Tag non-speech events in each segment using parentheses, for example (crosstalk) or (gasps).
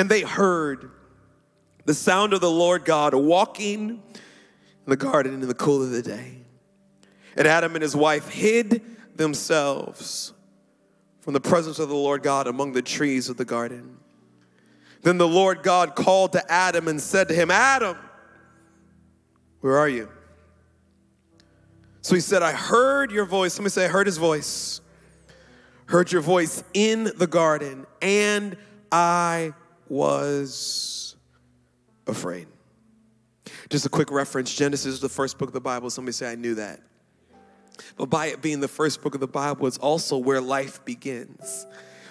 And they heard the sound of the Lord God walking in the garden in the cool of the day. And Adam and his wife hid themselves from the presence of the Lord God among the trees of the garden. Then the Lord God called to Adam and said to him, Adam, where are you? So he said, I heard your voice. Let me say, I heard his voice. Heard your voice in the garden, and I was afraid. Just a quick reference Genesis is the first book of the Bible. Somebody say, I knew that. But by it being the first book of the Bible, it's also where life begins,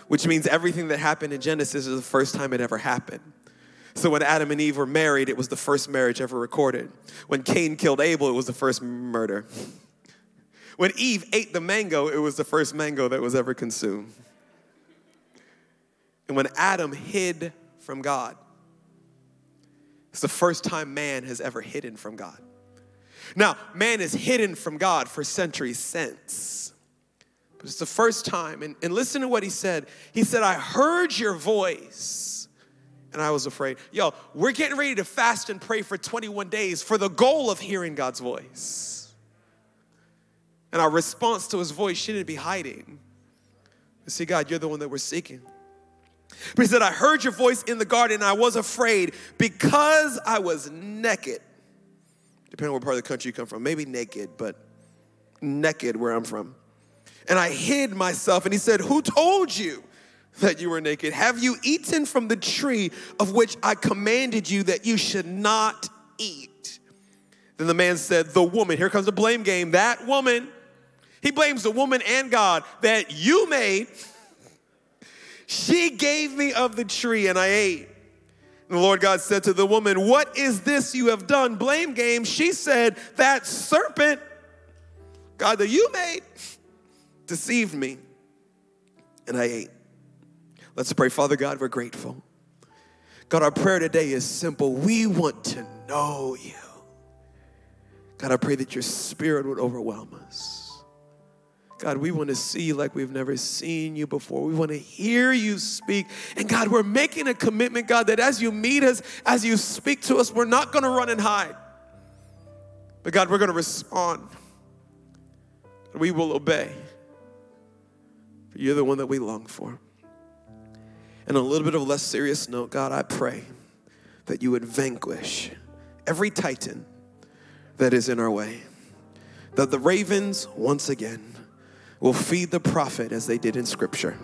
which means everything that happened in Genesis is the first time it ever happened. So when Adam and Eve were married, it was the first marriage ever recorded. When Cain killed Abel, it was the first murder. When Eve ate the mango, it was the first mango that was ever consumed. And when Adam hid from God, it's the first time man has ever hidden from God. Now, man is hidden from God for centuries since. But it's the first time. And, and listen to what he said. He said, I heard your voice and I was afraid. Yo, we're getting ready to fast and pray for 21 days for the goal of hearing God's voice. And our response to his voice shouldn't be hiding. See, God, you're the one that we're seeking. But he said, I heard your voice in the garden and I was afraid because I was naked depending on what part of the country you come from, maybe naked, but naked where I'm from. And I hid myself, and he said, Who told you that you were naked? Have you eaten from the tree of which I commanded you that you should not eat? Then the man said, The woman, here comes the blame game, that woman, he blames the woman and God that you made. She gave me of the tree, and I ate. And the Lord God said to the woman, What is this you have done? Blame game. She said, That serpent, God, that you made, deceived me, and I ate. Let's pray. Father God, we're grateful. God, our prayer today is simple. We want to know you. God, I pray that your spirit would overwhelm us. God, we want to see you like we've never seen you before. We want to hear you speak. And God, we're making a commitment, God, that as you meet us, as you speak to us, we're not going to run and hide. But God, we're going to respond. We will obey. For you're the one that we long for. And on a little bit of a less serious note, God, I pray that you would vanquish every titan that is in our way. That the ravens, once again, will feed the prophet as they did in Scripture,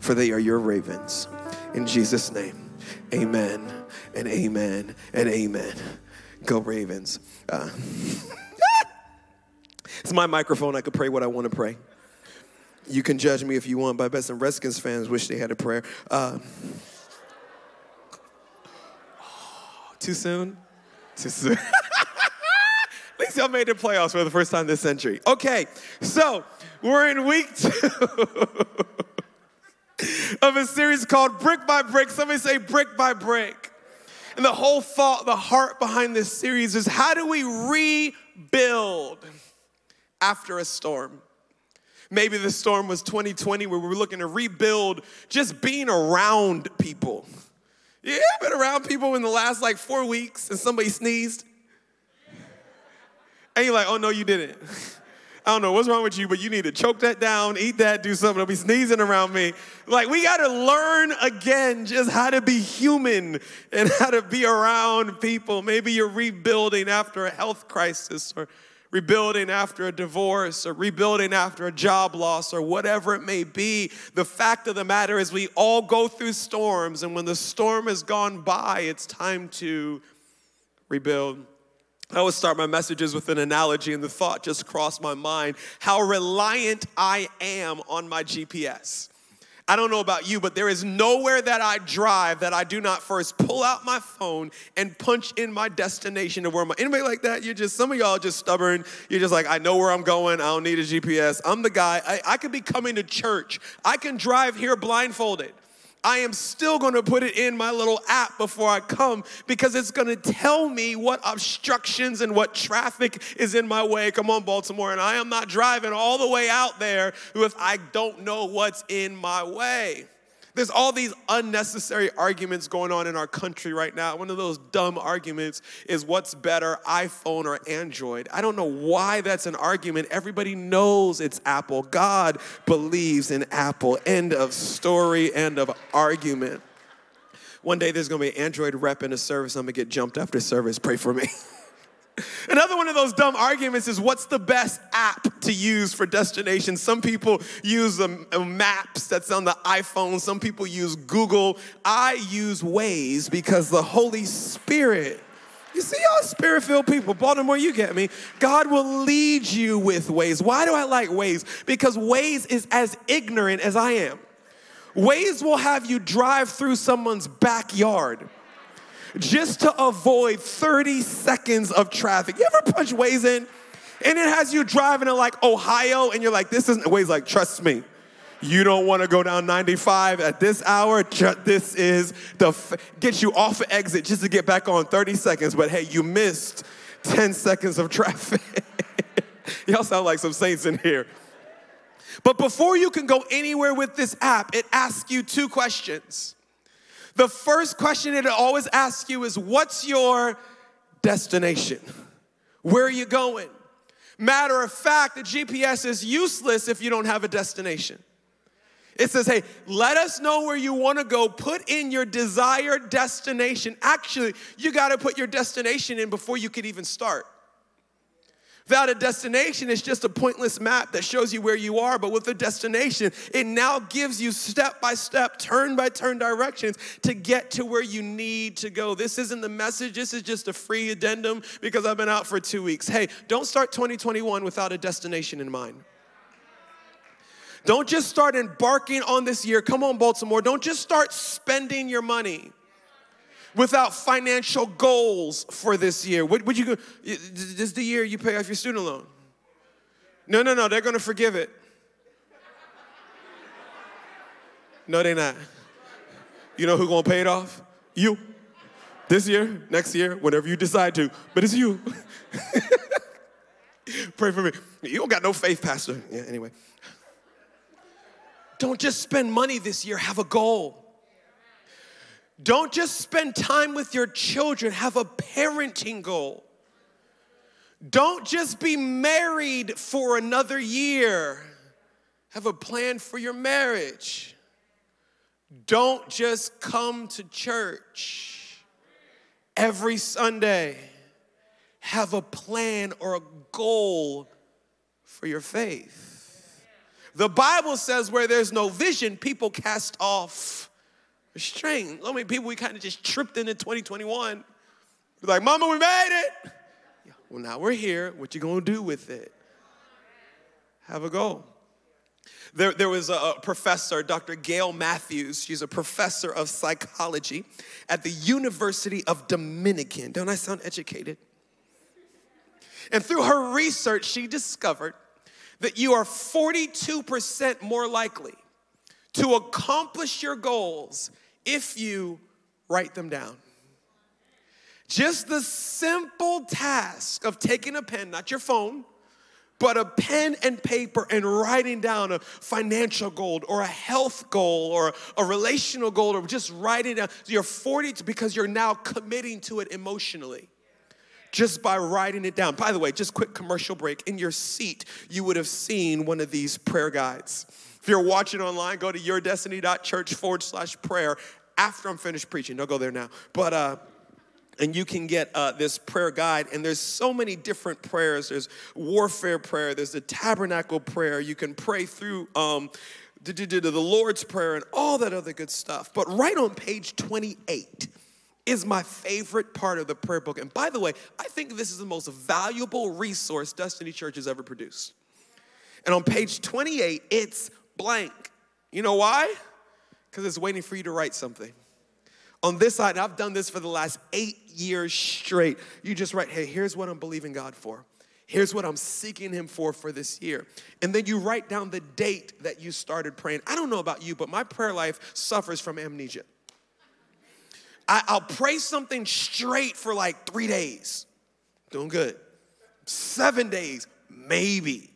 for they are your ravens. In Jesus' name, amen and amen and amen. Go, Ravens. Uh, (laughs) it's my microphone. I could pray what I want to pray. You can judge me if you want, I bet some Redskins fans wish they had a prayer. Uh, (gasps) too soon? Too soon. (laughs) Y'all made the playoffs for the first time this century. Okay, so we're in week two (laughs) of a series called Brick by Brick. Somebody say Brick by Brick. And the whole thought, the heart behind this series is how do we rebuild after a storm? Maybe the storm was 2020 where we were looking to rebuild just being around people. Yeah, I've been around people in the last like four weeks and somebody sneezed. And you're like, oh no, you didn't. (laughs) I don't know what's wrong with you, but you need to choke that down, eat that, do something. Don't be sneezing around me. Like, we got to learn again just how to be human and how to be around people. Maybe you're rebuilding after a health crisis or rebuilding after a divorce or rebuilding after a job loss or whatever it may be. The fact of the matter is, we all go through storms, and when the storm has gone by, it's time to rebuild. I always start my messages with an analogy, and the thought just crossed my mind how reliant I am on my GPS. I don't know about you, but there is nowhere that I drive that I do not first pull out my phone and punch in my destination of where my anybody like that. You're just some of y'all just stubborn. You're just like, I know where I'm going. I don't need a GPS. I'm the guy. I, I could be coming to church. I can drive here blindfolded. I am still going to put it in my little app before I come because it's going to tell me what obstructions and what traffic is in my way. Come on, Baltimore. And I am not driving all the way out there if I don't know what's in my way. There's all these unnecessary arguments going on in our country right now. One of those dumb arguments is what's better, iPhone or Android? I don't know why that's an argument. Everybody knows it's Apple. God believes in Apple. End of story, end of argument. One day there's gonna be an Android rep in a service. I'm gonna get jumped after service. Pray for me. (laughs) Another one of those dumb arguments is what's the best app to use for destinations? Some people use um, maps that's on the iPhone, some people use Google. I use Waze because the Holy Spirit. You see, y'all spirit filled people. Baltimore, you get me. God will lead you with Waze. Why do I like Waze? Because Waze is as ignorant as I am. Waze will have you drive through someone's backyard just to avoid 30 seconds of traffic. You ever punch Waze in and it has you driving in like Ohio and you're like, this isn't Waze, like, trust me. You don't want to go down 95 at this hour. This is the get you off exit just to get back on 30 seconds. But hey, you missed 10 seconds of traffic. (laughs) Y'all sound like some saints in here. But before you can go anywhere with this app, it asks you two questions. The first question it always asks you is what's your destination? Where are you going? Matter of fact, the GPS is useless if you don't have a destination. It says, hey, let us know where you want to go. Put in your desired destination. Actually, you got to put your destination in before you could even start. Without a destination, it's just a pointless map that shows you where you are. But with a destination, it now gives you step by step, turn by turn directions to get to where you need to go. This isn't the message, this is just a free addendum because I've been out for two weeks. Hey, don't start 2021 without a destination in mind. Don't just start embarking on this year. Come on, Baltimore. Don't just start spending your money without financial goals for this year? Would, would you go, this is the year you pay off your student loan? No, no, no, they're gonna forgive it. No, they're not. You know who's gonna pay it off? You. This year, next year, whenever you decide to, but it's you. (laughs) Pray for me. You don't got no faith, Pastor. Yeah, anyway. Don't just spend money this year, have a goal. Don't just spend time with your children, have a parenting goal. Don't just be married for another year, have a plan for your marriage. Don't just come to church every Sunday, have a plan or a goal for your faith. The Bible says where there's no vision, people cast off restraint. So many people, we kind of just tripped into 2021. We're like, Mama, we made it. Yeah, well, now we're here. What you gonna do with it? Have a goal. There, there was a professor, Dr. Gail Matthews. She's a professor of psychology at the University of Dominican. Don't I sound educated? And through her research, she discovered that you are 42% more likely to accomplish your goals if you write them down. Just the simple task of taking a pen, not your phone, but a pen and paper and writing down a financial goal or a health goal or a relational goal or just writing down. You're 40 because you're now committing to it emotionally just by writing it down. By the way, just quick commercial break. In your seat, you would have seen one of these prayer guides. If you're watching online, go to yourdestiny.church forward slash prayer after I'm finished preaching. Don't go there now. But, uh, and you can get uh, this prayer guide and there's so many different prayers. There's warfare prayer there's the tabernacle prayer. You can pray through um, the lord's prayer and all that other good stuff. But right on page 28 is my favorite part of the prayer book. And by the way i think this is the most valuable resource destiny church has ever produced. And on page 28 it's blank you know why because it's waiting for you to write something. On this side, I've done this for the last eight years straight. You just write, hey, here's what I'm believing God for. Here's what I'm seeking Him for for this year. And then you write down the date that you started praying. I don't know about you, but my prayer life suffers from amnesia. I, will pray something straight for like three days, doing good. Seven days, maybe.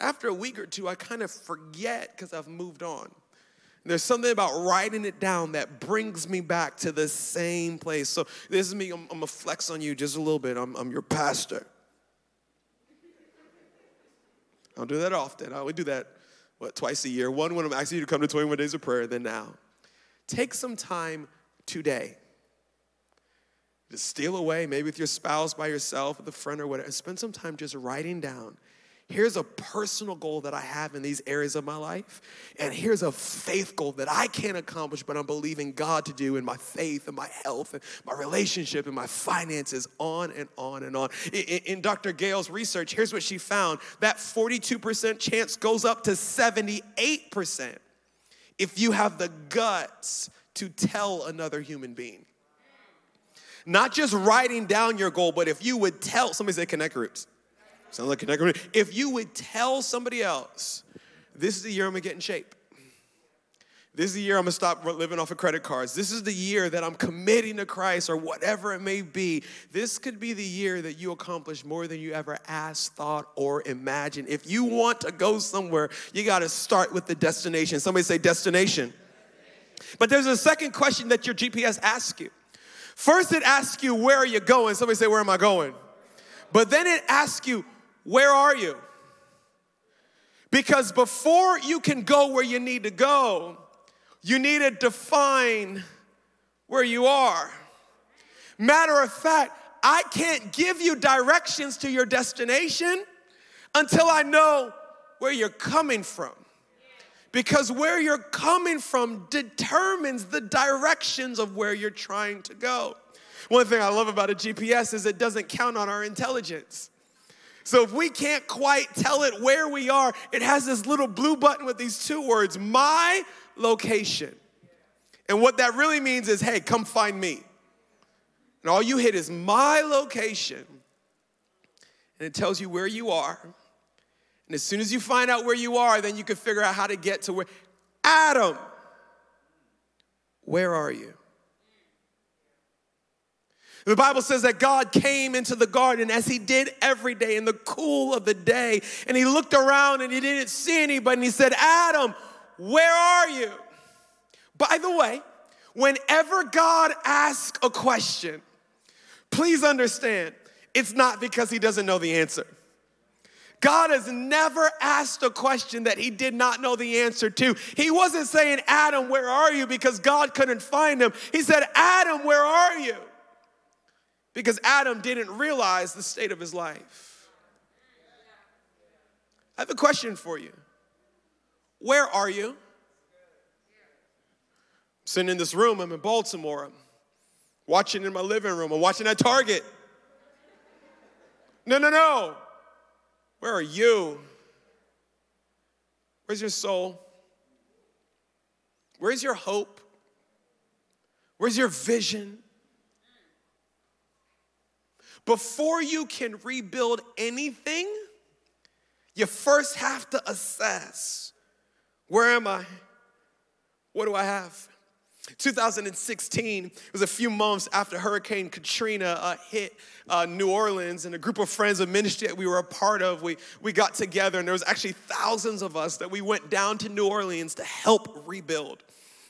After a week or two, I kind of forget because I've moved on. There's something about writing it down that brings me back to the same place. So this is me, I'm, I'm gonna flex on you just a little bit. I'm, I'm your pastor. I don't do that often. I only do that, what, twice a year. One when I'm asking you to come to 21 days of prayer, then now. Take some time today. Just steal away, maybe with your spouse, by yourself, with a friend or whatever. Spend some time just writing down here's a personal goal that I have in these areas of my life, and here's a faith goal that I can't accomplish, but I'm believing God to do in my faith and my health and my relationship and my finances, on and on and on. In, in Dr. Gail's research, here's what she found that 42% chance goes up to 78% if you have the guts to tell another human being. Not just writing down your goal, but if you would tell, somebody say connect groups. Sounds like. If you would tell somebody else, this is the year I'm gonna get in shape. This is the year I'm gonna stop living off of credit cards. This is the year that I'm committing to Christ or whatever it may be. This could be the year that you accomplish more than you ever asked, thought, or imagined. If you want to go somewhere, you gotta start with the destination. Somebody say destination. But there's a second question that your GPS asks you. First, it asks you, Where are you going? Somebody say, Where am I going? But then it asks you, where are you? Because before you can go where you need to go, you need to define where you are. Matter of fact, I can't give you directions to your destination until I know where you're coming from. Because where you're coming from determines the directions of where you're trying to go. One thing I love about a GPS is it doesn't count on our intelligence. So if we can't quite tell it where we are, it has this little blue button with these two words, my location. And what that really means is, hey, come find me. And all you hit is my location. And it tells you where you are. And as soon as you find out where you are, then you can figure out how to get to where. Adam, where are you? The Bible says that God came into the garden as he did every day in the cool of the day. And he looked around and he didn't see anybody. And he said, Adam, where are you? By the way, whenever God asks a question, please understand it's not because he doesn't know the answer. God has never asked a question that he did not know the answer to. He wasn't saying, Adam, where are you? because God couldn't find him. He said, Adam, where are you? Because Adam didn't realize the state of his life. I have a question for you. Where are you? I'm sitting in this room, I'm in Baltimore, I'm watching in my living room, I'm watching at Target. No, no, no. Where are you? Where's your soul? Where's your hope? Where's your vision? Before you can rebuild anything, you first have to assess where am I? What do I have? 2016 it was a few months after Hurricane Katrina uh, hit uh, New Orleans, and a group of friends of ministry that we were a part of, we, we got together, and there was actually thousands of us that we went down to New Orleans to help rebuild.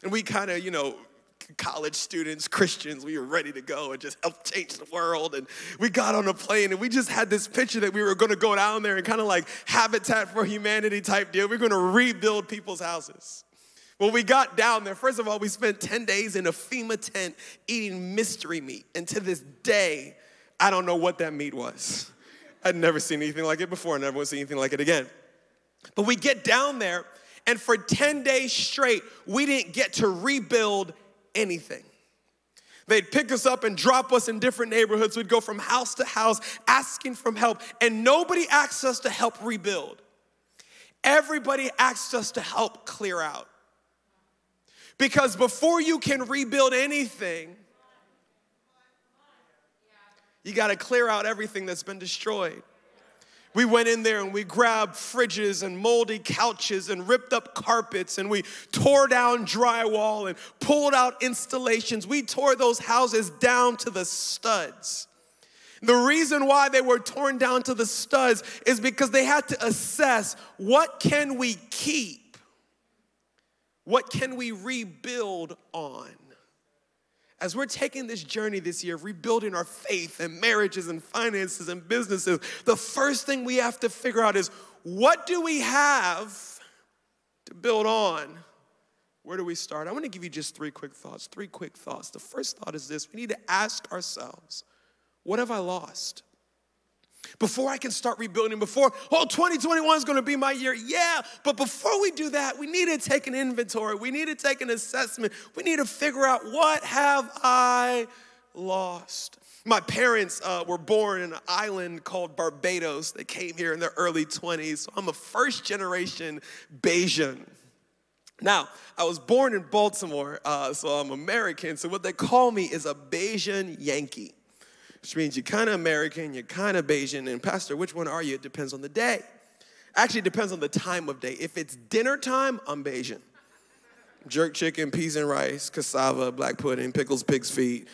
And we kind of, you know, college students, Christians, we were ready to go and just help change the world. And we got on a plane and we just had this picture that we were gonna go down there and kind of like Habitat for Humanity type deal. We we're gonna rebuild people's houses. Well, we got down there. First of all, we spent 10 days in a FEMA tent eating mystery meat. And to this day, I don't know what that meat was. I'd never seen anything like it before, and never will see anything like it again. But we get down there, and for 10 days straight, we didn't get to rebuild anything. They'd pick us up and drop us in different neighborhoods. We'd go from house to house asking for help, and nobody asked us to help rebuild. Everybody asked us to help clear out. Because before you can rebuild anything, you got to clear out everything that's been destroyed. We went in there and we grabbed fridges and moldy couches and ripped up carpets and we tore down drywall and pulled out installations. We tore those houses down to the studs. The reason why they were torn down to the studs is because they had to assess what can we keep What can we rebuild on? As we're taking this journey this year, of rebuilding our faith and marriages and finances and businesses, the first thing we have to figure out is what do we have to build on? Where do we start? I want to give you just three quick thoughts. Three quick thoughts. The first thought is this we need to ask ourselves, what have I lost? Before I can start rebuilding, before, oh, 2021 is gonna be my year. Yeah, but before we do that, we need to take an inventory. We need to take an assessment. We need to figure out what have I lost? My parents uh, were born in an island called Barbados. They came here in their early 20s. So I'm a first generation Bajan. Now, I was born in Baltimore, uh, so I'm American. So what they call me is a Bajan Yankee which means you're kind of American, you're kind of Bajan, and Pastor, which one are you? It depends on the day. Actually, depends on the time of day. If it's dinner time, I'm Bajan. Jerk chicken, peas and rice, cassava, black pudding, pickles, pig's feet,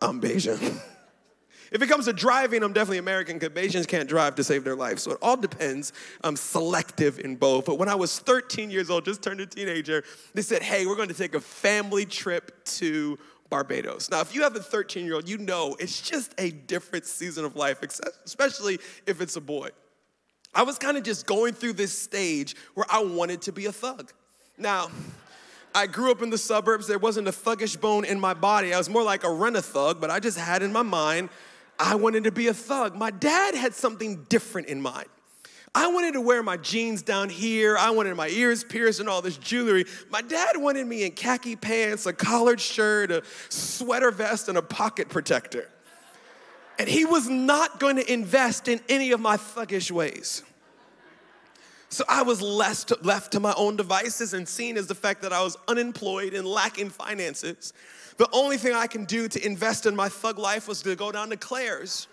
I'm Bajan. (laughs) if it comes to driving, I'm definitely American because Bajans can't drive to save their life. So it all depends. I'm selective in both. But when I was 13 years old, just turned a teenager, they said, hey, we're going to take a family trip to Barbados. Now, if you have a 13 year old, you know it's just a different season of life, especially if it's a boy. I was kind of just going through this stage where I wanted to be a thug. Now, I grew up in the suburbs. There wasn't a thuggish bone in my body. I was more like a rent a thug, but I just had in my mind, I wanted to be a thug. My dad had something different in mind. I wanted to wear my jeans down here. I wanted my ears pierced and all this jewelry. My dad wanted me in khaki pants, a collared shirt, a sweater vest, and a pocket protector. And he was not going to invest in any of my thuggish ways. So I was left, left to my own devices and seen as the fact that I was unemployed and lacking finances. The only thing I can do to invest in my thug life was to go down to Claire's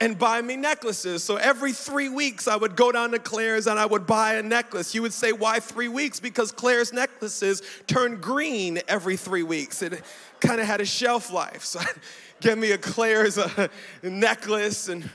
and buy me necklaces. So every three weeks, I would go down to Claire's and I would buy a necklace. You would say, why three weeks? Because Claire's necklaces turn green every three weeks. It kind of had a shelf life. So I'd get me a Claire's uh, necklace and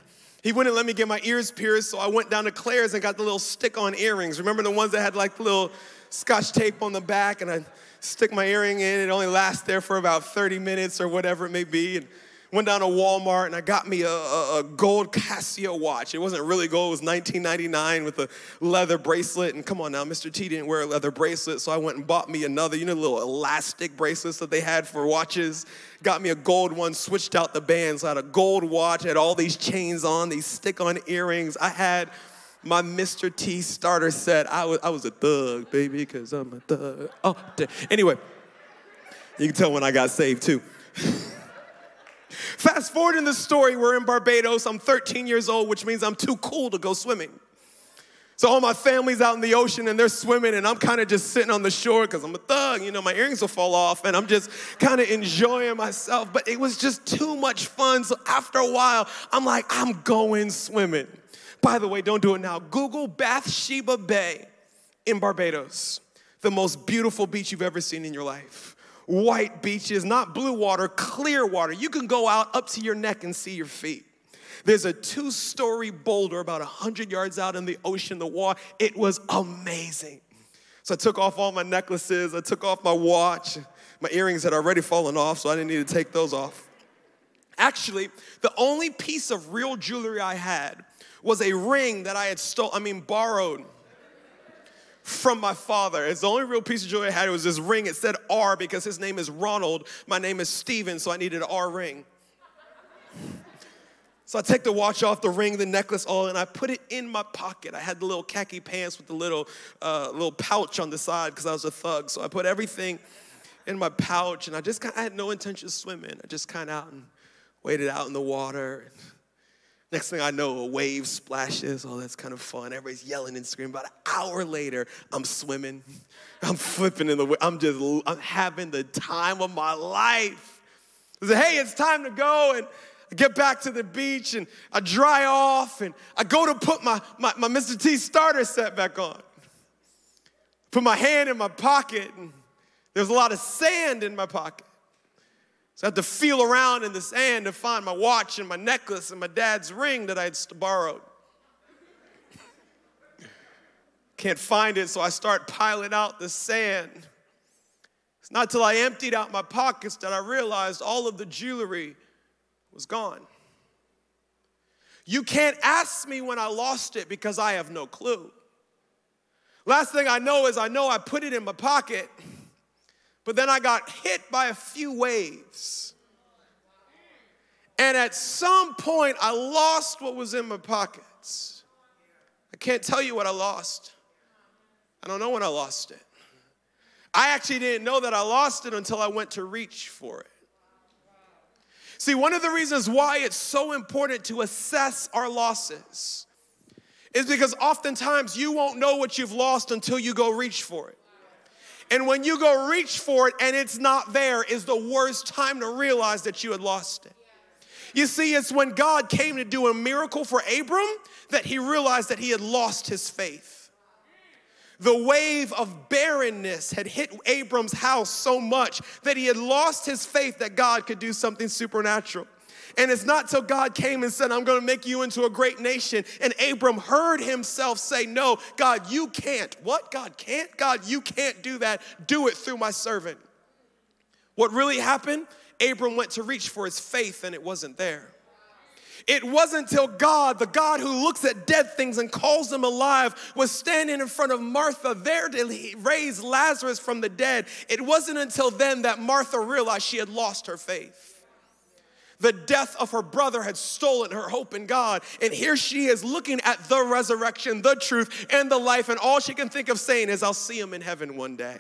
he wouldn't let me get my ears pierced, so I went down to Claire's and got the little stick-on earrings. Remember the ones that had like the little scotch tape on the back, and I stick my earring in. It only lasts there for about 30 minutes or whatever it may be. And went down to Walmart and I got me a, a, a, gold Casio watch. It wasn't really gold, it was 1999 with a leather bracelet. And come on now, Mr. T didn't wear a leather bracelet, so I went and bought me another, you know, little elastic bracelets that they had for watches. Got me a gold one, switched out the bands. I had a gold watch, had all these chains on, these stick on earrings. I had my Mr. T starter set. I was, I was a thug, baby, because I'm a thug. Oh, anyway, you can tell when I got saved too. (laughs) Fast forward in the story, we're in Barbados. I'm 13 years old, which means I'm too cool to go swimming. So all my family's out in the ocean and they're swimming, and I'm kind of just sitting on the shore because I'm a thug. You know, my earrings will fall off, and I'm just kind of enjoying myself. But it was just too much fun. So after a while, I'm like, I'm going swimming. By the way, don't do it now. Google Bathsheba Bay in Barbados, the most beautiful beach you've ever seen in your life white beaches, not blue water, clear water. You can go out up to your neck and see your feet. There's a two story boulder about 100 yards out in the ocean, the water. It was amazing. So I took off all my necklaces, I took off my watch. My earrings had already fallen off, so I didn't need to take those off. Actually, the only piece of real jewelry I had was a ring that I had stole, I mean borrowed from my father. It's the only real piece of jewelry I had. Was this ring. It said R because his name is Ronald. My name is Stephen, so I needed an R ring. So I take the watch off, the ring, the necklace, all, and I put it in my pocket. I had the little khaki pants with the little uh, little pouch on the side because I was a thug. So I put everything in my pouch, and I just kind I had no intention of swimming. I just kind of out and waited out in the water. Next thing I know, a wave splashes. Oh, that's kind of fun. Everybody's yelling and screaming. About an hour later, I'm swimming. (laughs) I'm flipping in the I'm just I'm having the time of my life. I say, hey, it's time to go. And I get back to the beach and I dry off and I go to put my, my, my Mr. T starter set back on. Put my hand in my pocket and there's a lot of sand in my pocket. So I had to feel around in the sand to find my watch and my necklace and my dad's ring that I had borrowed. Can't find it, so I start piling out the sand. It's not till I emptied out my pockets that I realized all of the jewelry was gone. You can't ask me when I lost it because I have no clue. Last thing I know is I know I put it in my pocket, but then I got hit by a few waves. And at some point, I lost what was in my pockets. I can't tell you what I lost. I don't know when I lost it. I actually didn't know that I lost it until I went to reach for it. See, one of the reasons why it's so important to assess our losses is because oftentimes you won't know what you've lost until you go reach for it. And when you go reach for it and it's not there, is the worst time to realize that you had lost it. You see, it's when God came to do a miracle for Abram that he realized that he had lost his faith. The wave of barrenness had hit Abram's house so much that he had lost his faith that God could do something supernatural. And it's not till God came and said, I'm gonna make you into a great nation. And Abram heard himself say, No, God, you can't. What? God can't? God, you can't do that. Do it through my servant. What really happened? Abram went to reach for his faith and it wasn't there. It wasn't until God, the God who looks at dead things and calls them alive, was standing in front of Martha there to raise Lazarus from the dead. It wasn't until then that Martha realized she had lost her faith. The death of her brother had stolen her hope in God. And here she is looking at the resurrection, the truth, and the life. And all she can think of saying is, I'll see him in heaven one day.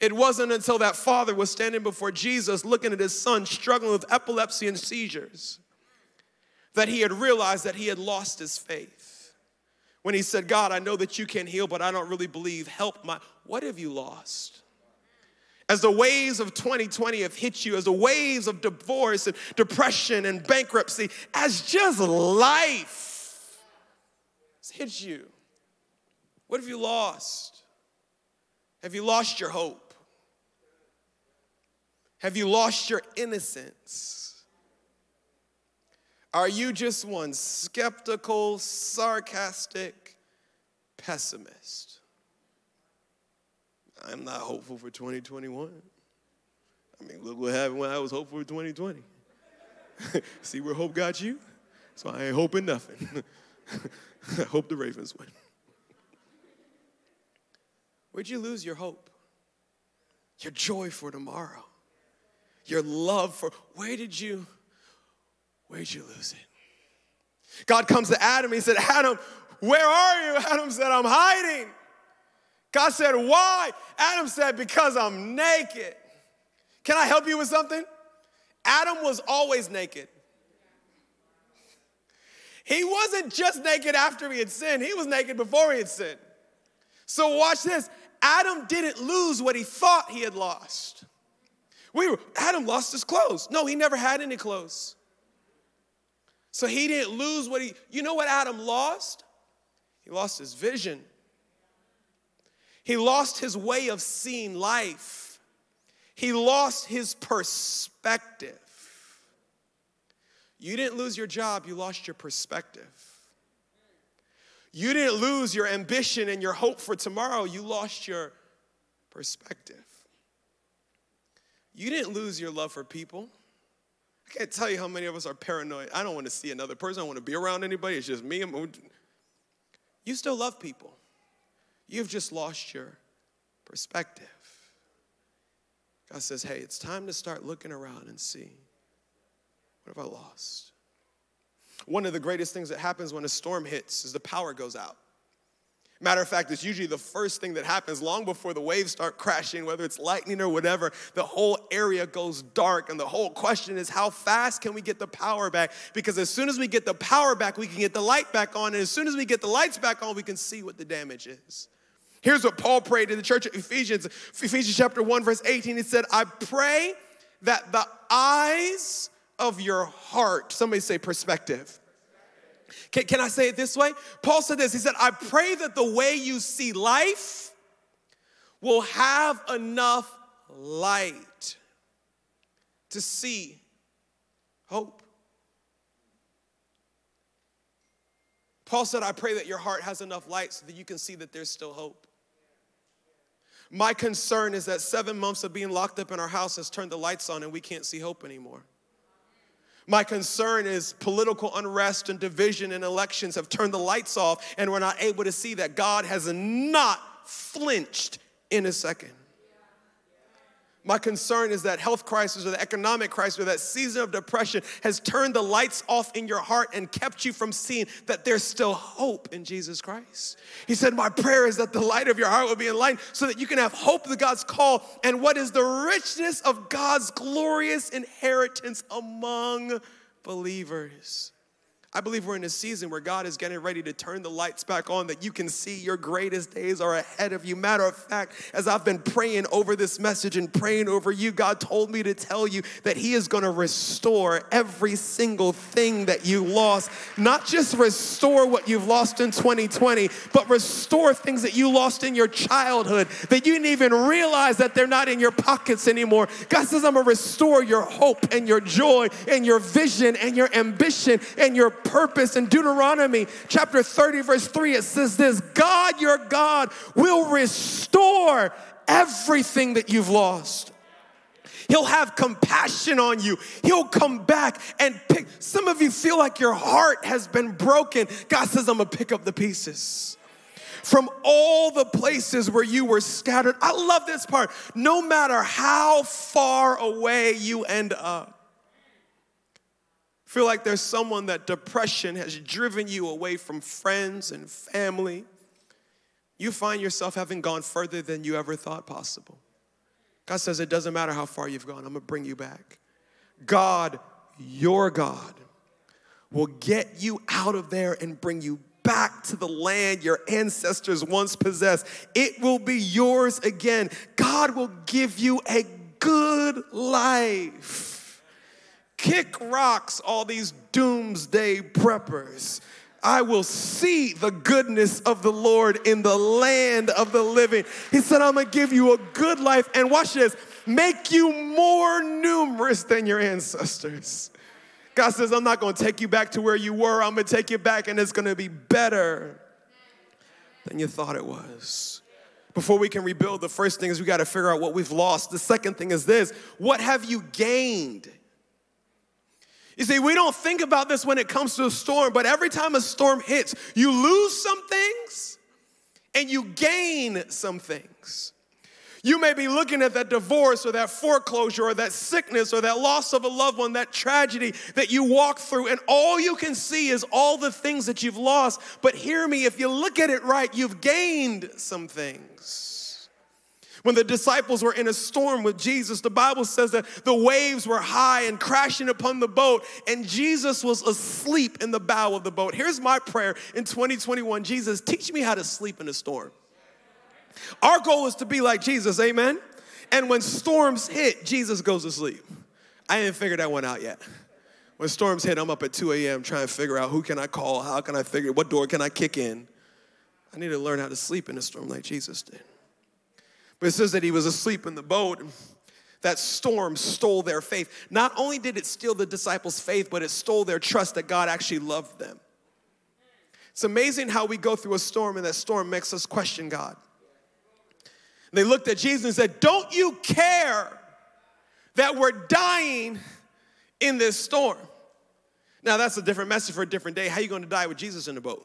It wasn't until that father was standing before Jesus looking at his son struggling with epilepsy and seizures that he had realized that he had lost his faith. When he said, God, I know that you can heal, but I don't really believe. Help my. What have you lost? As the waves of 2020 have hit you, as the waves of divorce and depression and bankruptcy, as just life has hit you, what have you lost? Have you lost your hope? Have you lost your innocence? Are you just one skeptical, sarcastic pessimist? I'm not hopeful for 2021. I mean, look what happened when I was hopeful for 2020. (laughs) See where hope got you? So I ain't hoping nothing. (laughs) I hope the Ravens win. Where'd you lose your hope? Your joy for tomorrow? Your love for, where did you, where'd you lose it? God comes to Adam, he said, Adam, where are you? Adam said, I'm hiding. God said, Why? Adam said, Because I'm naked. Can I help you with something? Adam was always naked. He wasn't just naked after he had sinned, he was naked before he had sinned. So, watch this Adam didn't lose what he thought he had lost. We were, Adam lost his clothes. No, he never had any clothes. So he didn't lose what he, you know what Adam lost? He lost his vision. He lost his way of seeing life. He lost his perspective. You didn't lose your job, you lost your perspective. You didn't lose your ambition and your hope for tomorrow, you lost your perspective. You didn't lose your love for people. I can't tell you how many of us are paranoid. I don't want to see another person. I don't want to be around anybody. It's just me. You still love people. You've just lost your perspective. God says, hey, it's time to start looking around and see what have I lost? One of the greatest things that happens when a storm hits is the power goes out. Matter of fact, it's usually the first thing that happens long before the waves start crashing, whether it's lightning or whatever. The whole area goes dark, and the whole question is how fast can we get the power back? Because as soon as we get the power back, we can get the light back on, and as soon as we get the lights back on, we can see what the damage is. Here's what Paul prayed in the church of Ephesians, Ephesians chapter 1, verse 18. He said, I pray that the eyes of your heart, somebody say perspective, can, can I say it this way? Paul said this He said, I pray that the way you see life will have enough light to see hope. Paul said, I pray that your heart has enough light so that you can see that there's still hope. My concern is that seven months of being locked up in our house has turned the lights on and we can't see hope anymore. My concern is political unrest and division and elections have turned the lights off, and we're not able to see that God has not flinched in a second. My concern is that health crisis or the economic crisis or that season of depression has turned the lights off in your heart and kept you from seeing that there's still hope in Jesus Christ. He said, My prayer is that the light of your heart will be enlightened so that you can have hope of God's call and what is the richness of God's glorious inheritance among believers. I believe we're in a season where God is getting ready to turn the lights back on that you can see your greatest days are ahead of you. Matter of fact, as I've been praying over this message and praying over you, God told me to tell you that He is going to restore every single thing that you lost. Not just restore what you've lost in 2020, but restore things that you lost in your childhood that you didn't even realize that they're not in your pockets anymore. God says, I'm going to restore your hope and your joy and your vision and your ambition and your purpose. In Deuteronomy chapter 30, verse 3, it says this God, your God, will restore everything that you've lost. He'll have compassion on you. He'll come back and pick. Some of you feel like your heart has been broken. God says, I'm gonna pick up the pieces from all the places where you were scattered. I love this part. No matter how far away you end up, Feel like there's someone that depression has driven you away from friends and family. You find yourself having gone further than you ever thought possible. God says, It doesn't matter how far you've gone, I'm gonna bring you back. God, your God, will get you out of there and bring you back to the land your ancestors once possessed. It will be yours again. God will give you a good life kick rocks, all these doomsday preppers. I will see the goodness of the Lord in the land of the living. He said, I'm gonna give you a good life and watch this, make you more numerous than your ancestors. God says, I'm not gonna take you back to where you were, I'm gonna take you back and it's gonna be better than you thought it was. Before we can rebuild, the first thing is we gotta figure out what we've lost. The second thing is this what have you gained? You see, we don't think about this when it comes to a storm, but every time a storm hits, you lose some things and you gain some things. You may be looking at that divorce or that foreclosure or that sickness or that loss of a loved one, that tragedy that you walk through, and all you can see is all the things that you've lost. But hear me, if you look at it right, you've gained some things. When the disciples were in a storm with Jesus, the Bible says that the waves were high and crashing upon the boat, and Jesus was asleep in the bow of the boat. Here's my prayer in 2021 Jesus, teach me how to sleep in a storm. Our goal is to be like Jesus, amen? And when storms hit, Jesus goes to sleep. I didn't figure that one out yet. When storms hit, I'm up at 2 a.m. trying to figure out who can I call, how can I figure, what door can I kick in. I need to learn how to sleep in a storm like Jesus did. But it says that he was asleep in the boat. That storm stole their faith. Not only did it steal the disciples' faith, but it stole their trust that God actually loved them. It's amazing how we go through a storm and that storm makes us question God. They looked at Jesus and said, Don't you care that we're dying in this storm? Now, that's a different message for a different day. How are you going to die with Jesus in the boat?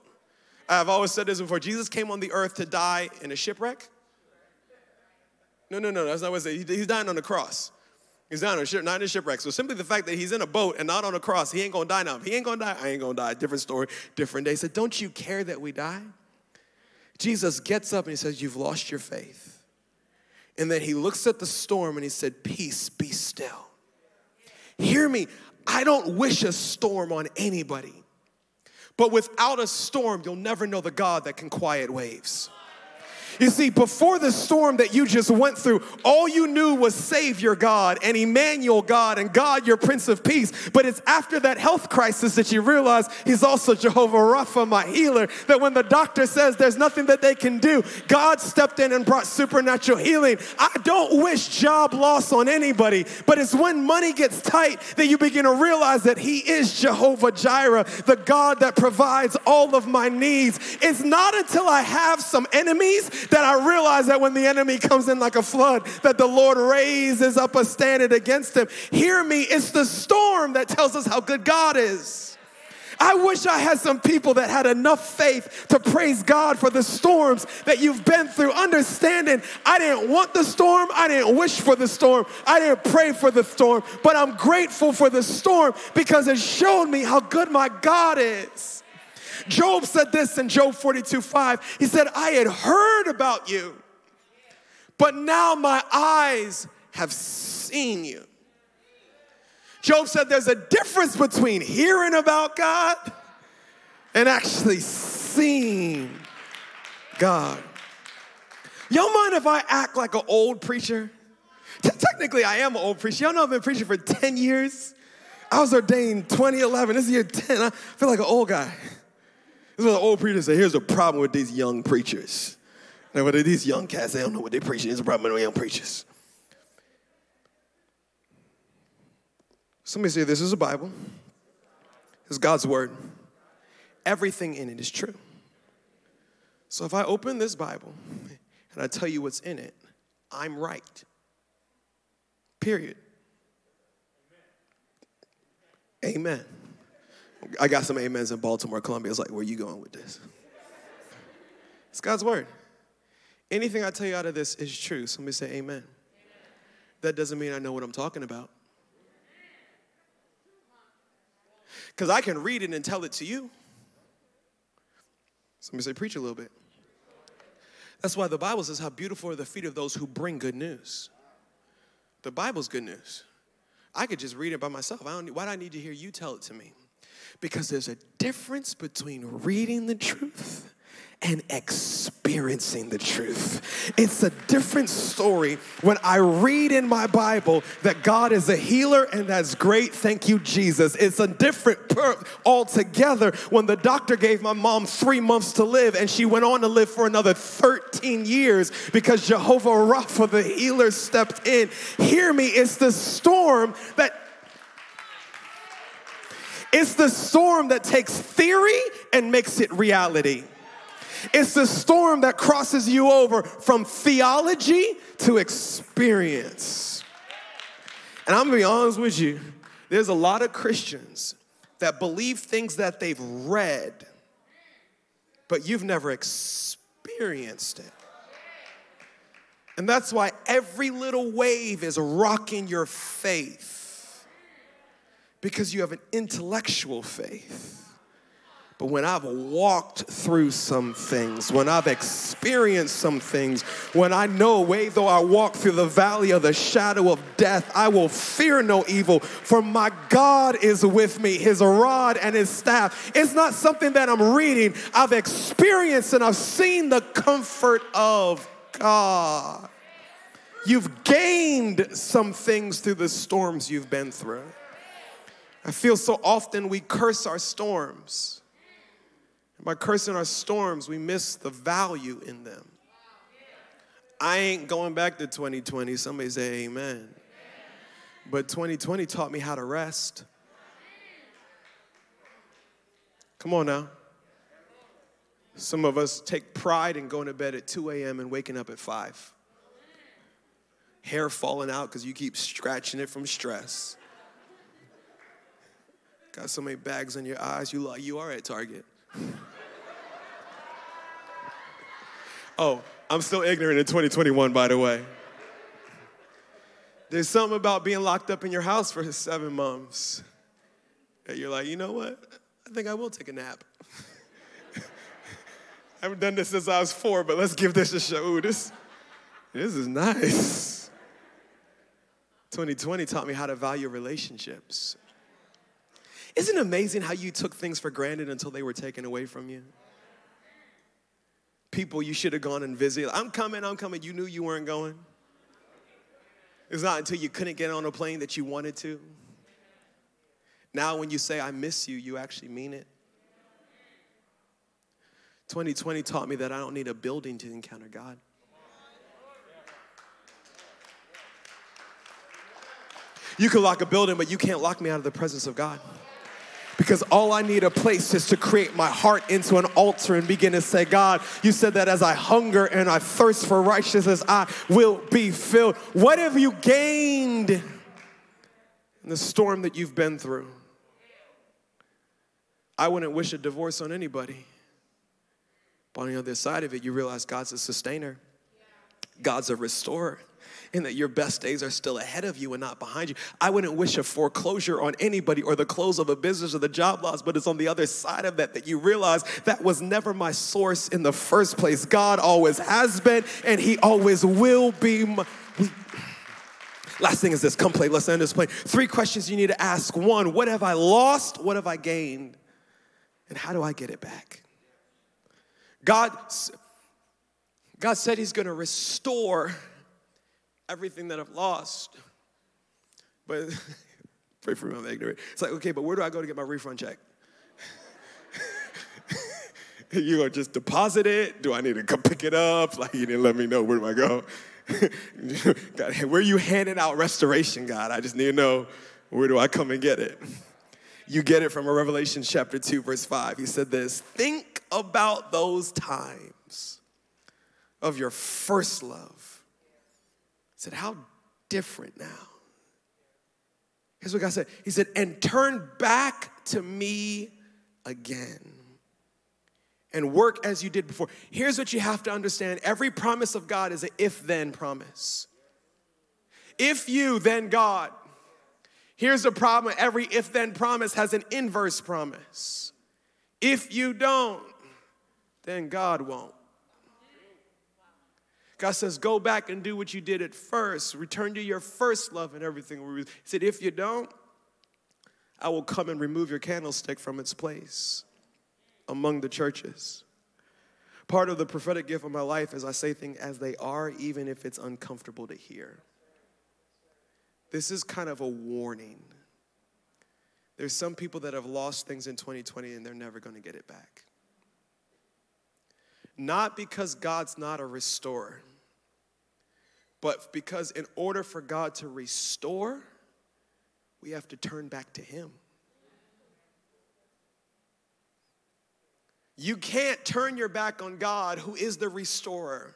I've always said this before Jesus came on the earth to die in a shipwreck. No, no, no, that's not what I say. He's dying on the cross. He's dying on a ship, not in a shipwreck. So simply the fact that he's in a boat and not on a cross, he ain't gonna die now. If he ain't gonna die, I ain't gonna die. Different story, different day. He said, Don't you care that we die? Jesus gets up and he says, You've lost your faith. And then he looks at the storm and he said, Peace, be still. Hear me, I don't wish a storm on anybody. But without a storm, you'll never know the God that can quiet waves. You see, before the storm that you just went through, all you knew was Savior God and Emmanuel God and God, your Prince of Peace. But it's after that health crisis that you realize He's also Jehovah Rapha, my healer. That when the doctor says there's nothing that they can do, God stepped in and brought supernatural healing. I don't wish job loss on anybody, but it's when money gets tight that you begin to realize that He is Jehovah Jireh, the God that provides all of my needs. It's not until I have some enemies that I realize that when the enemy comes in like a flood, that the Lord raises up a standard against him. Hear me, it's the storm that tells us how good God is. I wish I had some people that had enough faith to praise God for the storms that you've been through, understanding I didn't want the storm, I didn't wish for the storm, I didn't pray for the storm, but I'm grateful for the storm because it showed me how good my God is. Job said this in Job 42 5. He said, I had heard about you, but now my eyes have seen you. Job said there's a difference between hearing about God and actually seeing God. Y'all mind if I act like an old preacher? Technically, I am an old preacher. Y'all know I've been preaching for 10 years. I was ordained 2011. This is year 10. I feel like an old guy. This is what the old preachers say. Here's a problem with these young preachers. Now, what these young cats, they don't know what they're preaching. It's a problem with young preachers. Somebody say, This is a Bible. It's God's Word. Everything in it is true. So if I open this Bible and I tell you what's in it, I'm right. Period. Amen. I got some amens in Baltimore, Columbia. It's like, where you going with this? It's God's word. Anything I tell you out of this is true. Somebody say amen. amen. That doesn't mean I know what I'm talking about. Because I can read it and tell it to you. Somebody say, preach a little bit. That's why the Bible says, How beautiful are the feet of those who bring good news. The Bible's good news. I could just read it by myself. I don't, why do I need to hear you tell it to me? Because there's a difference between reading the truth and experiencing the truth. It's a different story when I read in my Bible that God is a healer and that's great. Thank you, Jesus. It's a different per- altogether when the doctor gave my mom three months to live and she went on to live for another 13 years because Jehovah Rapha, the healer, stepped in. Hear me, it's the storm that it's the storm that takes theory and makes it reality. It's the storm that crosses you over from theology to experience. And I'm gonna be honest with you, there's a lot of Christians that believe things that they've read, but you've never experienced it. And that's why every little wave is rocking your faith because you have an intellectual faith. But when I've walked through some things, when I've experienced some things, when I know, way though I walk through the valley of the shadow of death, I will fear no evil, for my God is with me, his rod and his staff. It's not something that I'm reading, I've experienced and I've seen the comfort of God. You've gained some things through the storms you've been through. I feel so often we curse our storms. And by cursing our storms, we miss the value in them. I ain't going back to 2020. Somebody say amen. But 2020 taught me how to rest. Come on now. Some of us take pride in going to bed at 2 a.m. and waking up at 5. Hair falling out because you keep scratching it from stress. Got so many bags on your eyes, you like you are at Target. (laughs) oh, I'm still ignorant in 2021, by the way. There's something about being locked up in your house for seven months that you're like, you know what? I think I will take a nap. (laughs) I haven't done this since I was four, but let's give this a show. Ooh, this, this is nice. (laughs) 2020 taught me how to value relationships. Isn't it amazing how you took things for granted until they were taken away from you? people you should have gone and visited. I'm coming, I'm coming. You knew you weren't going. It's not until you couldn't get on a plane that you wanted to. Now, when you say, I miss you, you actually mean it. 2020 taught me that I don't need a building to encounter God. You can lock a building, but you can't lock me out of the presence of God. Because all I need a place is to create my heart into an altar and begin to say, God, you said that as I hunger and I thirst for righteousness, I will be filled. What have you gained in the storm that you've been through? I wouldn't wish a divorce on anybody. But on the other side of it, you realize God's a sustainer, God's a restorer and that your best days are still ahead of you and not behind you. I wouldn't wish a foreclosure on anybody or the close of a business or the job loss, but it's on the other side of that that you realize that was never my source in the first place. God always has been and He always will be. My, we, Last thing is this come play, let's end this play. Three questions you need to ask. One, what have I lost? What have I gained? And how do I get it back? God, God said He's gonna restore everything that I've lost. But (laughs) pray for me, I'm ignorant. It's like, okay, but where do I go to get my refund check? (laughs) you gonna just deposit it? Do I need to come pick it up? Like you didn't let me know. Where do I go? (laughs) God, where you handing out restoration, God? I just need to know where do I come and get it? You get it from a Revelation chapter 2, verse 5. He said this Think about those times of your first love said, How different now? Here's what God said He said, And turn back to me again and work as you did before. Here's what you have to understand every promise of God is an if then promise. If you, then God. Here's the problem every if then promise has an inverse promise. If you don't, then God won't. God says, go back and do what you did at first. Return to your first love and everything. He said, if you don't, I will come and remove your candlestick from its place among the churches. Part of the prophetic gift of my life is I say things as they are, even if it's uncomfortable to hear. This is kind of a warning. There's some people that have lost things in 2020 and they're never going to get it back. Not because God's not a restorer, but because in order for God to restore, we have to turn back to Him. You can't turn your back on God, who is the restorer,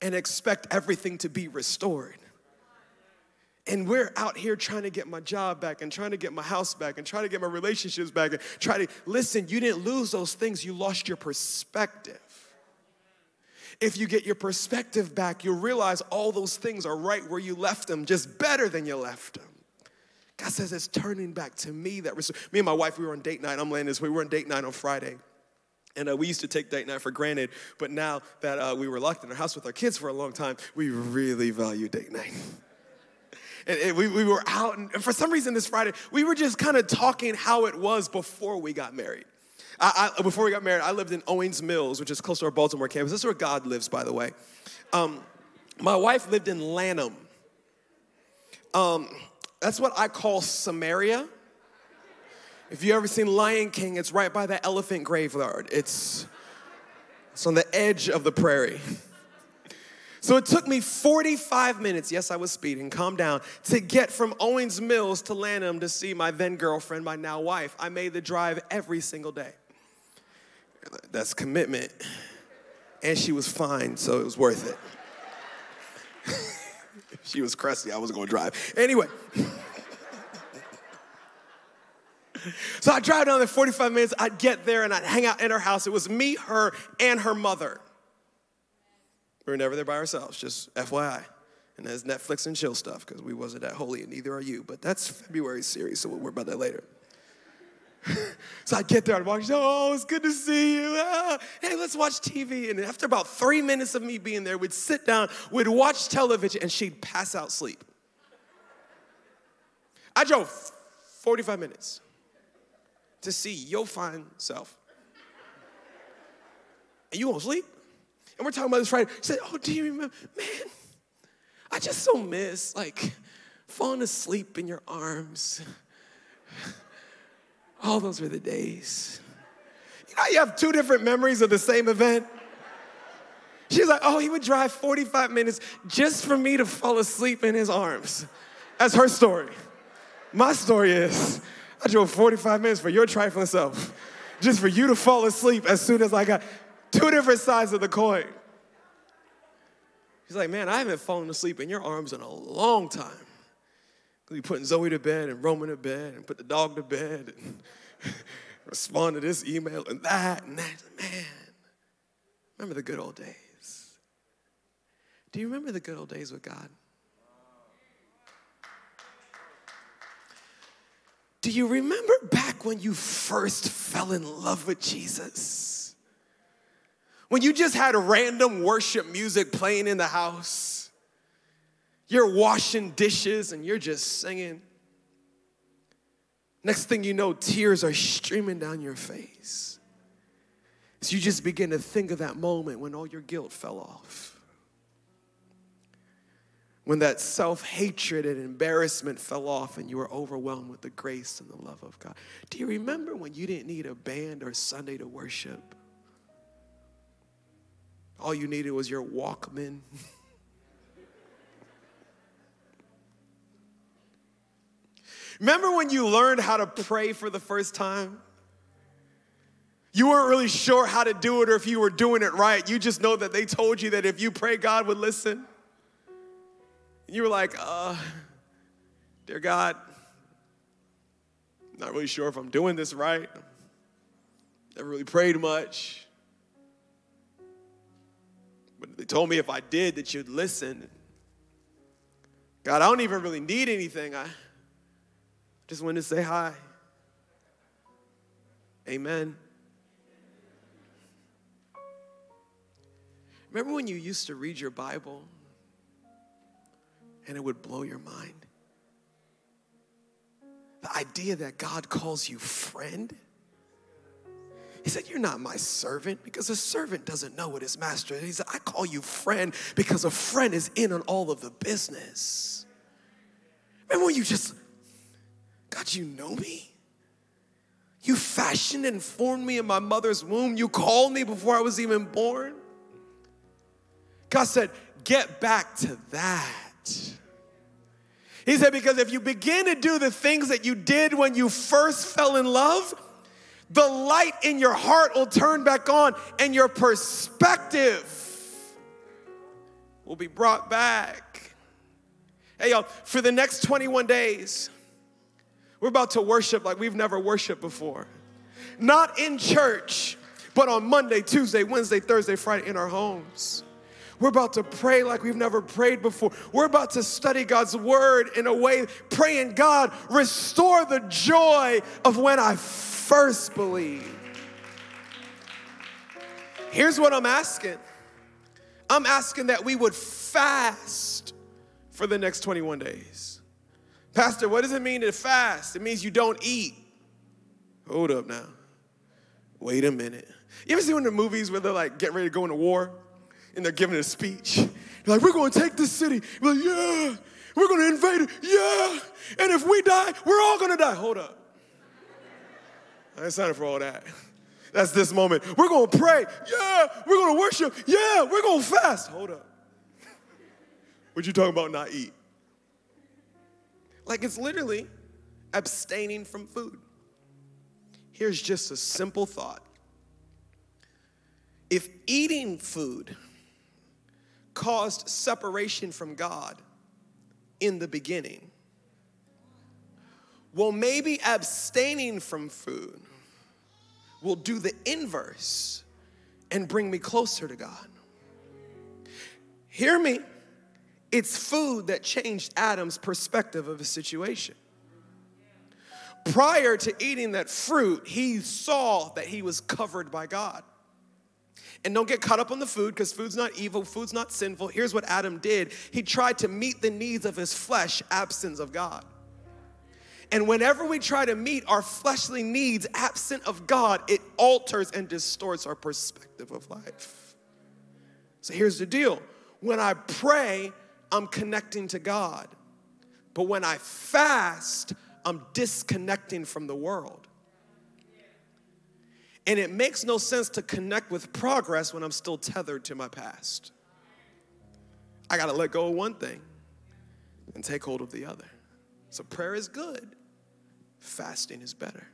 and expect everything to be restored. And we're out here trying to get my job back and trying to get my house back and trying to get my relationships back and try to listen, you didn't lose those things, you lost your perspective. If you get your perspective back, you'll realize all those things are right where you left them, just better than you left them. God says it's turning back to me that me and my wife, we were on date night. I'm laying this. We were on date night on Friday. And uh, we used to take date night for granted, but now that uh, we were locked in our house with our kids for a long time, we really value date night. (laughs) and, and we, we were out, and for some reason this Friday, we were just kind of talking how it was before we got married. I, I, before we got married, I lived in Owings Mills, which is close to our Baltimore campus. This is where God lives, by the way. Um, my wife lived in Lanham. Um, that's what I call Samaria. If you ever seen Lion King, it's right by the elephant graveyard. It's, it's on the edge of the prairie. So it took me 45 minutes, yes, I was speeding, calm down, to get from Owings Mills to Lanham to see my then girlfriend, my now wife. I made the drive every single day. That's commitment. And she was fine, so it was worth it. (laughs) she was crusty, I wasn't gonna drive. Anyway. (laughs) so I drive down there 45 minutes, I'd get there and I'd hang out in her house. It was me, her, and her mother. We were never there by ourselves, just FYI. And there's Netflix and chill stuff, because we wasn't that holy and neither are you. But that's February series, so we'll worry about that later. (laughs) so I get there, I'd walk, oh, it's good to see you. Ah, hey, let's watch TV. And after about three minutes of me being there, we'd sit down, we'd watch television, and she'd pass out sleep. I drove 45 minutes to see your fine self. And you won't sleep? And we're talking about this Friday. She said, Oh, do you remember? Man, I just so miss like falling asleep in your arms. All those were the days. You know, you have two different memories of the same event. She's like, oh, he would drive 45 minutes just for me to fall asleep in his arms. That's her story. My story is, I drove 45 minutes for your trifling self, just for you to fall asleep as soon as I got two different sides of the coin. He's like, man, I haven't fallen asleep in your arms in a long time. We putting Zoe to bed and Roman to bed and put the dog to bed and (laughs) respond to this email and that and that. Man, remember the good old days. Do you remember the good old days with God? Do you remember back when you first fell in love with Jesus? When you just had random worship music playing in the house? You're washing dishes and you're just singing. Next thing you know, tears are streaming down your face. So you just begin to think of that moment when all your guilt fell off when that self hatred and embarrassment fell off and you were overwhelmed with the grace and the love of God. Do you remember when you didn't need a band or Sunday to worship? All you needed was your Walkman. Remember when you learned how to pray for the first time? You weren't really sure how to do it or if you were doing it right. You just know that they told you that if you pray, God would listen you were like, uh, dear God, I'm not really sure if I'm doing this right. Never really prayed much. But they told me if I did that you'd listen. God, I don't even really need anything. I just wanted to say hi. Amen. Remember when you used to read your Bible? and it would blow your mind. The idea that God calls you friend. He said, You're not my servant because a servant doesn't know what his master is. He said, I call you friend because a friend is in on all of the business. Remember when you just, God, you know me? You fashioned and formed me in my mother's womb. You called me before I was even born. God said, Get back to that. He said, because if you begin to do the things that you did when you first fell in love, the light in your heart will turn back on and your perspective will be brought back. Hey, y'all, for the next 21 days, we're about to worship like we've never worshiped before. Not in church, but on Monday, Tuesday, Wednesday, Thursday, Friday in our homes. We're about to pray like we've never prayed before. We're about to study God's word in a way, praying, God, restore the joy of when I first believed. Here's what I'm asking I'm asking that we would fast for the next 21 days. Pastor, what does it mean to fast? It means you don't eat. Hold up now. Wait a minute. You ever see one of the movies where they're like getting ready to go into war? and they're giving a speech. (laughs) They're like, we're going to take this city. We're like, yeah. We're going to invade it. Yeah. And if we die, we're all going to die. Hold up. I ain't signing for all that. That's this moment. We're to pray. Yeah. We're to worship. Yeah. We're to fast. Hold up. What you talking about not eat? Like it's literally abstaining from food. Here's just a simple thought. If eating food caused separation from God in the beginning. Well, maybe abstaining from food will do the inverse and bring me closer to God. Hear me. It's food that changed Adam's perspective of a situation. Prior to eating that fruit, he saw that he was covered by God. And don't get caught up on the food because food's not evil, food's not sinful. Here's what Adam did he tried to meet the needs of his flesh, absence of God. And whenever we try to meet our fleshly needs absent of God, it alters and distorts our perspective of life. So here's the deal when I pray, I'm connecting to God. But when I fast, I'm disconnecting from the world. And it makes no sense to connect with progress when I'm still tethered to my past. I got to let go of one thing and take hold of the other. So prayer is good, fasting is better.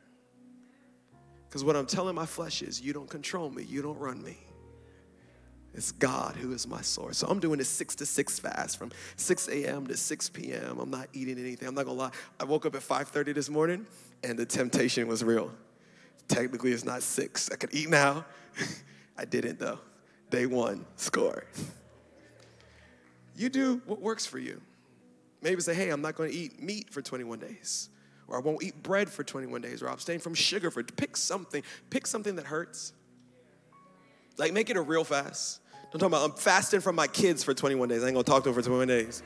Because what I'm telling my flesh is, you don't control me, you don't run me. It's God who is my source. So I'm doing a six to six fast from 6 a.m. to 6 p.m. I'm not eating anything. I'm not gonna lie. I woke up at 5:30 this morning and the temptation was real. Technically, it's not six. I could eat now. (laughs) I didn't though. Day one, score. You do what works for you. Maybe say, hey, I'm not gonna eat meat for 21 days. Or I won't eat bread for 21 days, or I'll abstain from sugar for pick something. Pick something that hurts. Like make it a real fast. Don't talk about I'm fasting from my kids for 21 days. I ain't gonna talk to them for 21 days.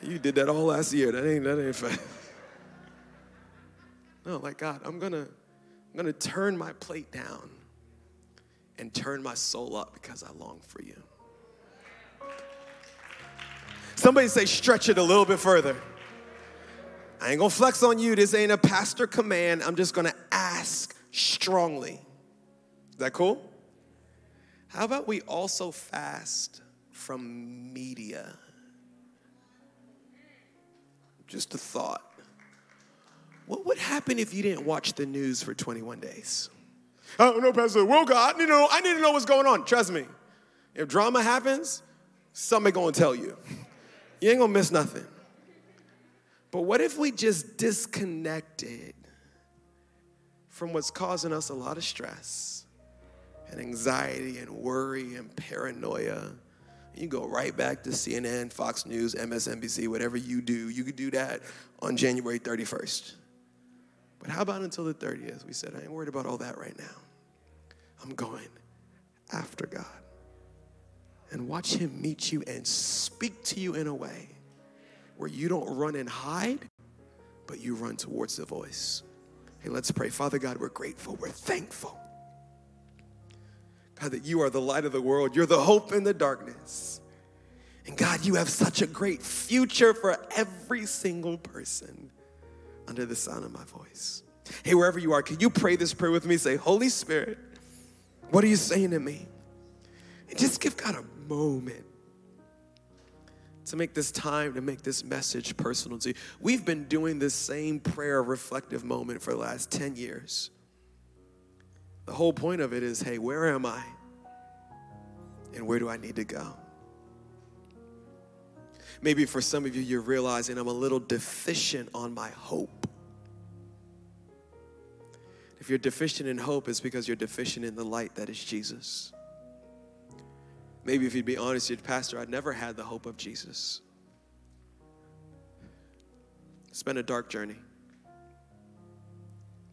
You did that all last year. That ain't that ain't fast. (laughs) No, like God, I'm gonna I'm gonna turn my plate down and turn my soul up because I long for you. Somebody say stretch it a little bit further. I ain't gonna flex on you. This ain't a pastor command. I'm just gonna ask strongly. Is that cool? How about we also fast from media? Just a thought. What would happen if you didn't watch the news for 21 days? Oh no, Pastor. Well, God, you know, I need to know what's going on. Trust me. If drama happens, somebody gonna tell you. You ain't gonna miss nothing. But what if we just disconnected from what's causing us a lot of stress? and anxiety and worry and paranoia. You go right back to CNN, Fox News, MSNBC, whatever you do, you could do that on January 31st. But how about until the 30th? We said, I ain't worried about all that right now. I'm going after God. And watch Him meet you and speak to you in a way where you don't run and hide, but you run towards the voice. Hey, let's pray. Father God, we're grateful, we're thankful God, that you are the light of the world. You're the hope in the darkness. And God, you have such a great future for every single person under the sound of my voice. Hey, wherever you are, can you pray this prayer with me? Say, Holy Spirit, what are you saying to me? And just give God a moment to make this time, to make this message personal to you. We've been doing this same prayer reflective moment for the last 10 years. The whole point of it is hey, where am I? And where do I need to go? Maybe for some of you, you're realizing I'm a little deficient on my hope. If you're deficient in hope, it's because you're deficient in the light that is Jesus. Maybe if you'd be honest, you'd, Pastor, I'd never had the hope of Jesus. It's been a dark journey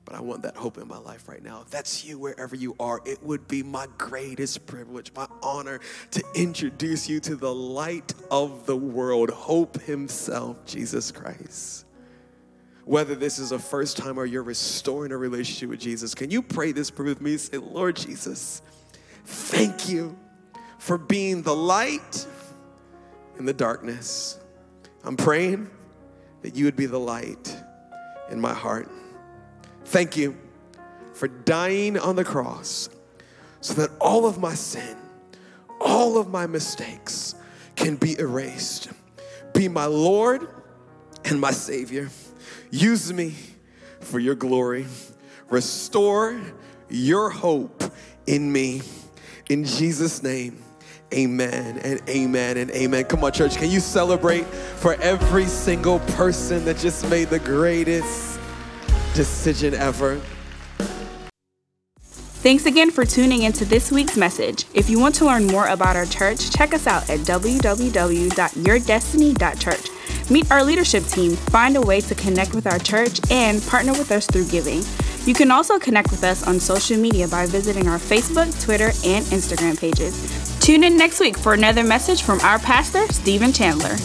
but I want that hope in my life right now. If that's you, wherever you are, it would be my greatest privilege, my honor to introduce you to the light of the world, hope himself, Jesus Christ. Whether this is a first time or you're restoring a relationship with Jesus, can you pray this prayer with me? Say, Lord Jesus, thank you for being the light in the darkness. I'm praying that you would be the light in my heart. Thank you for dying on the cross so that all of my sin, all of my mistakes can be erased. Be my Lord and my Savior. Use me for your glory. Restore your hope in me. In Jesus' name, amen and amen and amen. Come on, church, can you celebrate for every single person that just made the greatest? decision ever. Thanks again for tuning into this week's message. If you want to learn more about our church, check us out at www.yourdestiny.church. Meet our leadership team, find a way to connect with our church, and partner with us through giving. You can also connect with us on social media by visiting our Facebook, Twitter, and Instagram pages. Tune in next week for another message from our pastor, Stephen Chandler.